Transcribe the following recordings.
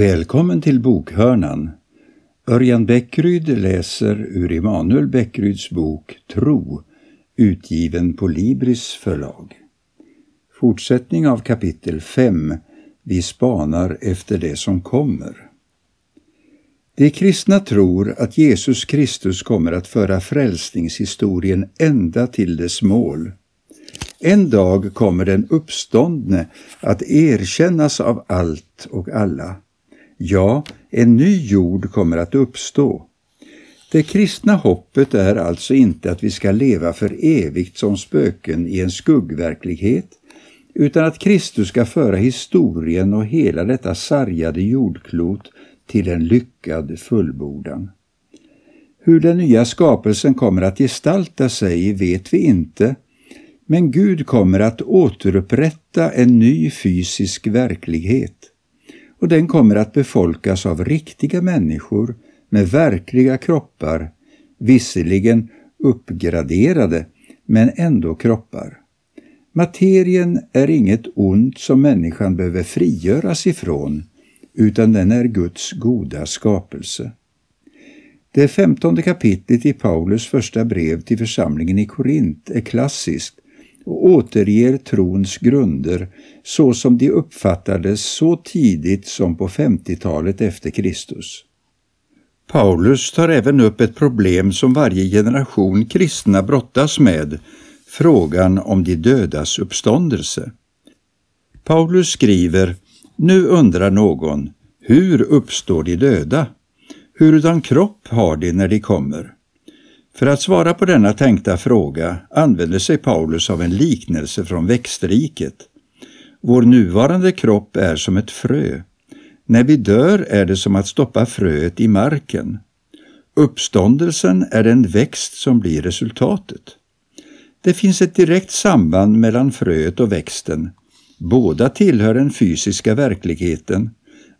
Välkommen till bokhörnan. Örjan Bäckryd läser ur Emanuel Bäckryds bok Tro, utgiven på Libris förlag. Fortsättning av kapitel 5. Vi spanar efter det som kommer. De kristna tror att Jesus Kristus kommer att föra frälsningshistorien ända till dess mål. En dag kommer den uppståndne att erkännas av allt och alla. Ja, en ny jord kommer att uppstå. Det kristna hoppet är alltså inte att vi ska leva för evigt som spöken i en skuggverklighet, utan att Kristus ska föra historien och hela detta sargade jordklot till en lyckad fullbordan. Hur den nya skapelsen kommer att gestalta sig vet vi inte, men Gud kommer att återupprätta en ny fysisk verklighet och den kommer att befolkas av riktiga människor med verkliga kroppar, visserligen uppgraderade, men ändå kroppar. Materien är inget ont som människan behöver frigöras ifrån, utan den är Guds goda skapelse. Det femtonde kapitlet i Paulus första brev till församlingen i Korint är klassiskt och återger trons grunder så som de uppfattades så tidigt som på 50-talet efter Kristus. Paulus tar även upp ett problem som varje generation kristna brottas med, frågan om de dödas uppståndelse. Paulus skriver, nu undrar någon, hur uppstår de döda? Hurdan kropp har de när de kommer? För att svara på denna tänkta fråga använder sig Paulus av en liknelse från växtriket. Vår nuvarande kropp är som ett frö. När vi dör är det som att stoppa fröet i marken. Uppståndelsen är den växt som blir resultatet. Det finns ett direkt samband mellan fröet och växten. Båda tillhör den fysiska verkligheten.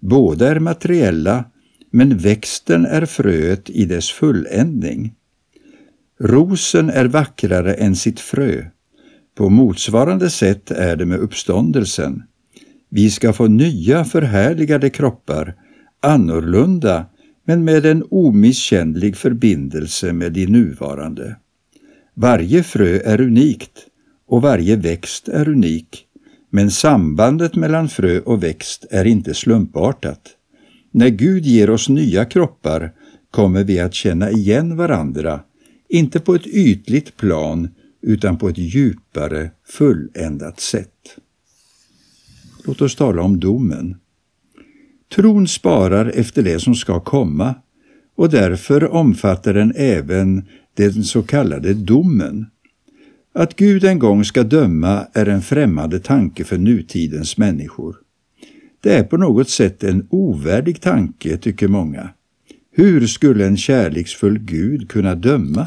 Båda är materiella, men växten är fröet i dess fulländning. Rosen är vackrare än sitt frö. På motsvarande sätt är det med uppståndelsen. Vi ska få nya förhärligade kroppar, annorlunda men med en omisskännlig förbindelse med de nuvarande. Varje frö är unikt och varje växt är unik, men sambandet mellan frö och växt är inte slumpartat. När Gud ger oss nya kroppar kommer vi att känna igen varandra inte på ett ytligt plan utan på ett djupare, fulländat sätt. Låt oss tala om domen. Tron sparar efter det som ska komma och därför omfattar den även den så kallade domen. Att Gud en gång ska döma är en främmande tanke för nutidens människor. Det är på något sätt en ovärdig tanke, tycker många. Hur skulle en kärleksfull Gud kunna döma?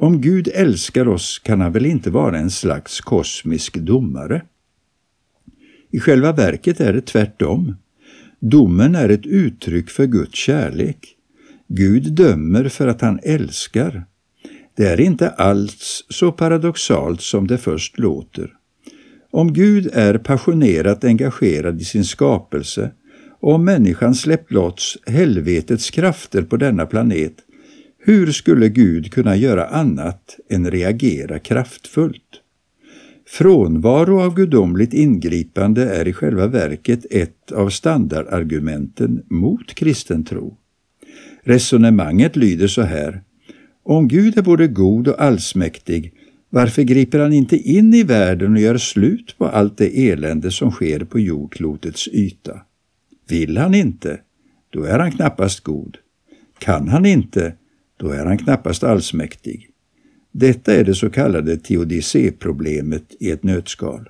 Om Gud älskar oss kan han väl inte vara en slags kosmisk domare? I själva verket är det tvärtom. Domen är ett uttryck för Guds kärlek. Gud dömer för att han älskar. Det är inte alls så paradoxalt som det först låter. Om Gud är passionerat engagerad i sin skapelse och om människan släppt loss helvetets krafter på denna planet hur skulle Gud kunna göra annat än reagera kraftfullt? Frånvaro av gudomligt ingripande är i själva verket ett av standardargumenten mot kristen tro. Resonemanget lyder så här. Om Gud är både god och allsmäktig, varför griper han inte in i världen och gör slut på allt det elände som sker på jordklotets yta? Vill han inte, då är han knappast god. Kan han inte, då är han knappast allsmäktig. Detta är det så kallade teodicéproblemet i ett nötskal.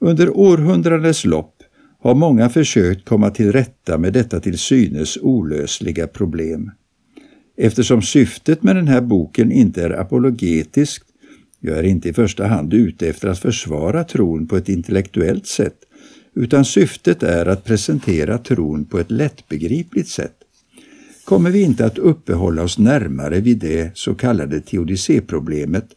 Under århundradens lopp har många försökt komma till rätta med detta till synes olösliga problem. Eftersom syftet med den här boken inte är apologetiskt, jag är inte i första hand ute efter att försvara tron på ett intellektuellt sätt, utan syftet är att presentera tron på ett lättbegripligt sätt, kommer vi inte att uppehålla oss närmare vid det så kallade teodicéproblemet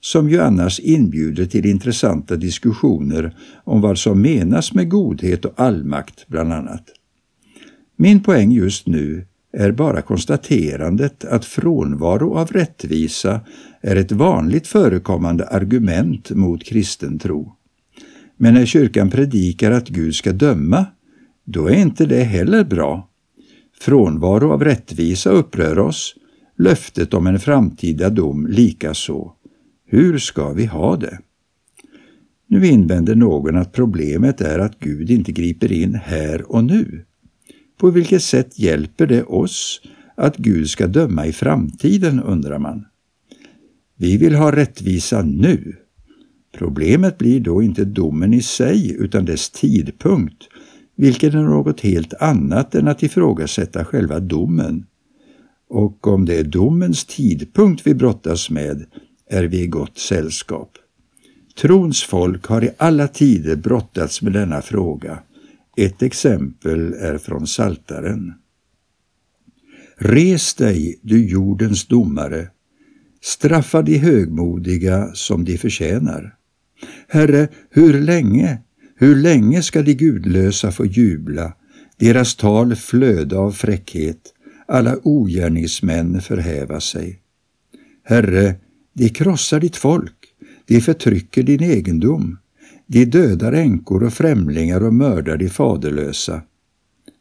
som ju annars inbjuder till intressanta diskussioner om vad som menas med godhet och allmakt bland annat. Min poäng just nu är bara konstaterandet att frånvaro av rättvisa är ett vanligt förekommande argument mot kristen tro. Men när kyrkan predikar att Gud ska döma, då är inte det heller bra. Frånvaro av rättvisa upprör oss, löftet om en framtida dom likaså. Hur ska vi ha det? Nu invänder någon att problemet är att Gud inte griper in här och nu. På vilket sätt hjälper det oss att Gud ska döma i framtiden, undrar man. Vi vill ha rättvisa nu. Problemet blir då inte domen i sig utan dess tidpunkt, vilket är något helt annat än att ifrågasätta själva domen. Och om det är domens tidpunkt vi brottas med är vi i gott sällskap. Trons folk har i alla tider brottats med denna fråga. Ett exempel är från Saltaren. Res dig, du jordens domare, straffa de högmodiga som de förtjänar. Herre, hur länge, hur länge ska de gudlösa få jubla, deras tal flöda av fräckhet, alla ogärningsmän förhäva sig? Herre, de krossar ditt folk, de förtrycker din egendom, de dödar änkor och främlingar och mördar de faderlösa.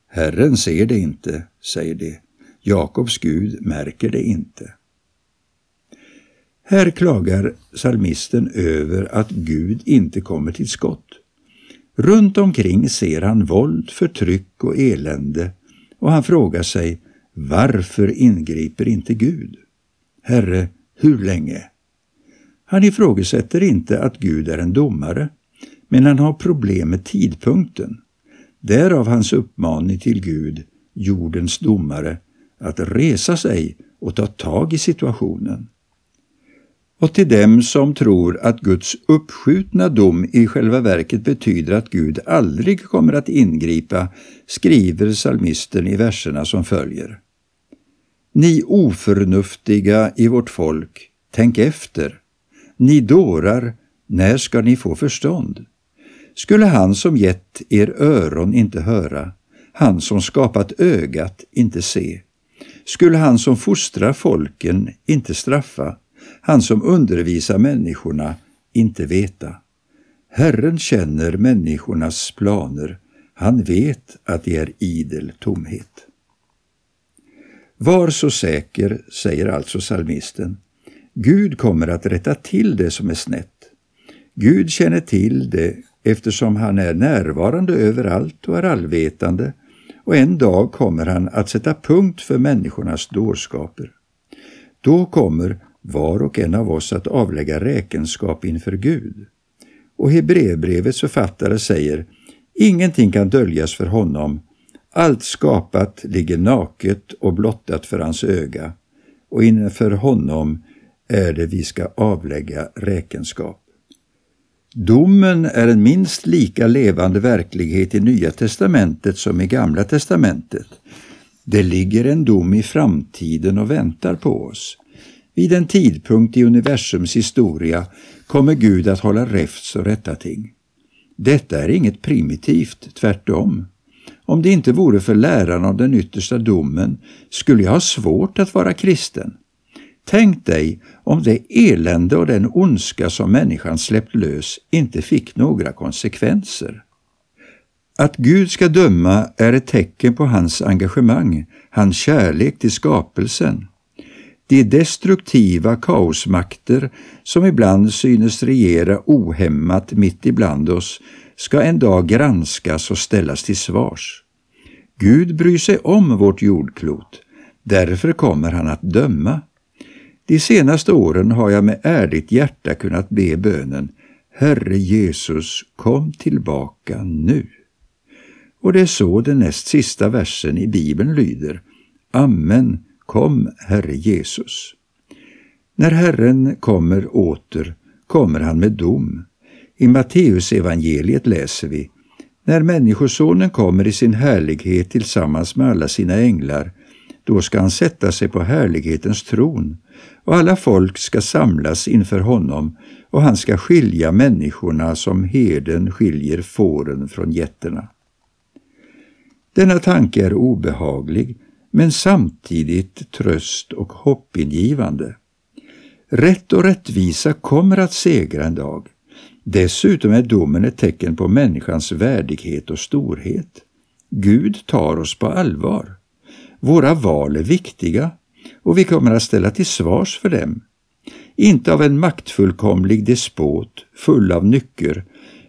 Herren ser det inte, säger de. Jakobs Gud märker det inte. Här klagar salmisten över att Gud inte kommer till skott. Runt omkring ser han våld, förtryck och elände och han frågar sig varför ingriper inte Gud? Herre, hur länge? Han ifrågasätter inte att Gud är en domare, men han har problem med tidpunkten. Därav hans uppmaning till Gud, jordens domare, att resa sig och ta tag i situationen. Och till dem som tror att Guds uppskjutna dom i själva verket betyder att Gud aldrig kommer att ingripa skriver salmisten i verserna som följer. Ni oförnuftiga i vårt folk, tänk efter. Ni dårar, när ska ni få förstånd? Skulle han som gett er öron inte höra, han som skapat ögat inte se? Skulle han som fostrar folken inte straffa, han som undervisar människorna inte veta? Herren känner människornas planer, han vet att de är idel tomhet. Var så säker, säger alltså salmisten, Gud kommer att rätta till det som är snett. Gud känner till det eftersom han är närvarande överallt och är allvetande och en dag kommer han att sätta punkt för människornas dårskaper. Då kommer var och en av oss att avlägga räkenskap inför Gud. Och Hebreerbrevets författare säger Ingenting kan döljas för honom. Allt skapat ligger naket och blottat för hans öga och inför honom är det vi ska avlägga räkenskap. Domen är en minst lika levande verklighet i Nya testamentet som i Gamla testamentet. Det ligger en dom i framtiden och väntar på oss. Vid en tidpunkt i universums historia kommer Gud att hålla räfst och rätta ting. Detta är inget primitivt, tvärtom. Om det inte vore för läran av den yttersta domen skulle jag ha svårt att vara kristen. Tänk dig om det elände och den ondska som människan släppt lös inte fick några konsekvenser. Att Gud ska döma är ett tecken på hans engagemang, hans kärlek till skapelsen. De destruktiva kaosmakter som ibland synes regera ohämmat mitt ibland oss ska en dag granskas och ställas till svars. Gud bryr sig om vårt jordklot, därför kommer han att döma. De senaste åren har jag med ärligt hjärta kunnat be bönen Herre Jesus, kom tillbaka nu. Och det är så den näst sista versen i Bibeln lyder. Amen, kom Herre Jesus. När Herren kommer åter kommer han med dom. I Matteusevangeliet läser vi När Människosonen kommer i sin härlighet tillsammans med alla sina änglar, då ska han sätta sig på härlighetens tron och alla folk ska samlas inför honom och han ska skilja människorna som herden skiljer fåren från getterna. Denna tanke är obehaglig men samtidigt tröst och hoppingivande. Rätt och rättvisa kommer att segra en dag. Dessutom är domen ett tecken på människans värdighet och storhet. Gud tar oss på allvar. Våra val är viktiga och vi kommer att ställa till svars för dem. Inte av en maktfullkomlig despot full av nycker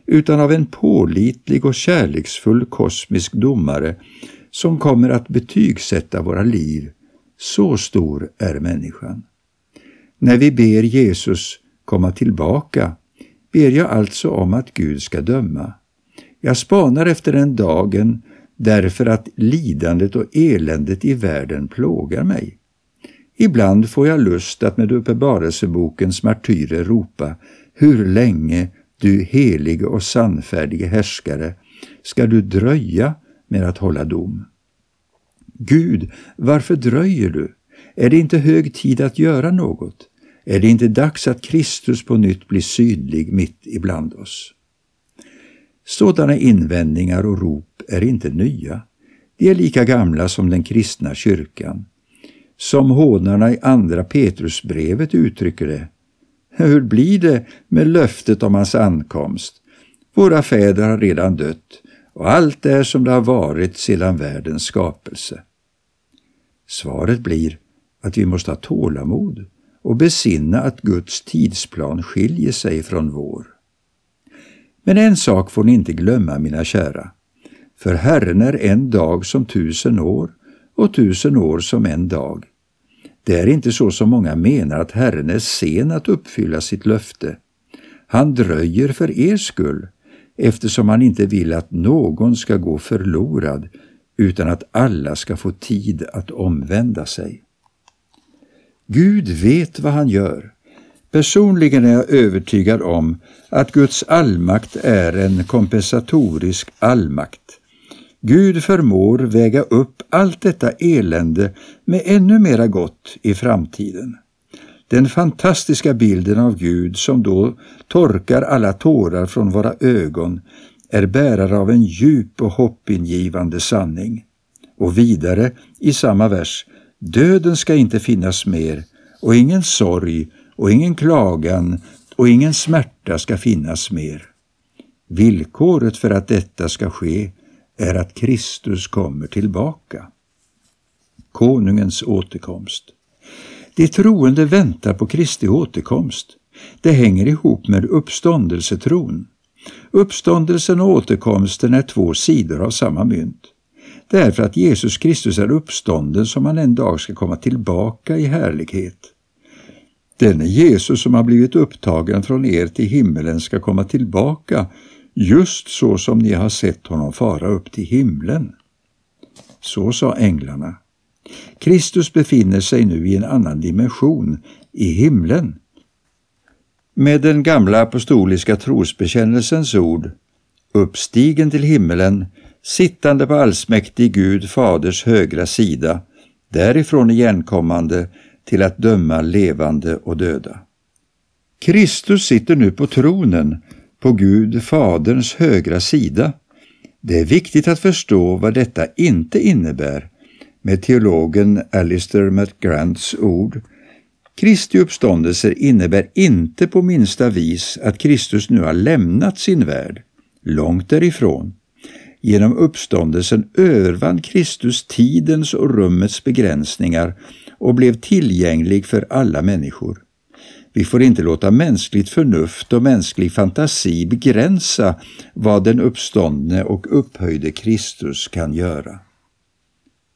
utan av en pålitlig och kärleksfull kosmisk domare som kommer att betygsätta våra liv. Så stor är människan. När vi ber Jesus komma tillbaka ber jag alltså om att Gud ska döma. Jag spanar efter den dagen därför att lidandet och eländet i världen plågar mig. Ibland får jag lust att med Uppenbarelsebokens martyrer ropa Hur länge, du helige och sannfärdige härskare, ska du dröja med att hålla dom? Gud, varför dröjer du? Är det inte hög tid att göra något? Är det inte dags att Kristus på nytt blir synlig mitt ibland oss? Sådana invändningar och rop är inte nya. De är lika gamla som den kristna kyrkan. Som hånarna i andra Petrusbrevet uttrycker det. Hur blir det med löftet om hans ankomst? Våra fäder har redan dött och allt är som det har varit sedan världens skapelse. Svaret blir att vi måste ha tålamod och besinna att Guds tidsplan skiljer sig från vår. Men en sak får ni inte glömma, mina kära. För Herren är en dag som tusen år och tusen år som en dag. Det är inte så som många menar att Herren är sen att uppfylla sitt löfte. Han dröjer för er skull, eftersom han inte vill att någon ska gå förlorad, utan att alla ska få tid att omvända sig. Gud vet vad han gör. Personligen är jag övertygad om att Guds allmakt är en kompensatorisk allmakt. Gud förmår väga upp allt detta elände med ännu mera gott i framtiden. Den fantastiska bilden av Gud som då torkar alla tårar från våra ögon är bärare av en djup och hoppingivande sanning. Och vidare i samma vers, döden ska inte finnas mer och ingen sorg och ingen klagan och ingen smärta ska finnas mer. Villkoret för att detta ska ske är att Kristus kommer tillbaka. Konungens återkomst. De troende väntar på Kristi återkomst. Det hänger ihop med uppståndelsetron. Uppståndelsen och återkomsten är två sidor av samma mynt. Det är för att Jesus Kristus är uppstånden som han en dag ska komma tillbaka i härlighet. Denne Jesus som har blivit upptagen från er till himmelen ska komma tillbaka just så som ni har sett honom fara upp till himlen. Så sa änglarna. Kristus befinner sig nu i en annan dimension, i himlen. Med den gamla apostoliska trosbekännelsens ord, uppstigen till himmelen, sittande på allsmäktig Gud faders högra sida, därifrån igenkommande till att döma levande och döda. Kristus sitter nu på tronen på Gud Faderns högra sida. Det är viktigt att förstå vad detta inte innebär med teologen Alistair McGrants ord. Kristi uppståndelse innebär inte på minsta vis att Kristus nu har lämnat sin värld. Långt därifrån. Genom uppståndelsen övervann Kristus tidens och rummets begränsningar och blev tillgänglig för alla människor. Vi får inte låta mänskligt förnuft och mänsklig fantasi begränsa vad den uppståndne och upphöjde Kristus kan göra.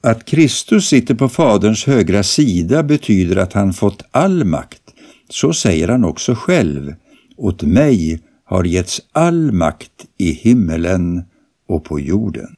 Att Kristus sitter på Faderns högra sida betyder att han fått all makt. Så säger han också själv. Åt mig har getts all makt i himmelen och på jorden.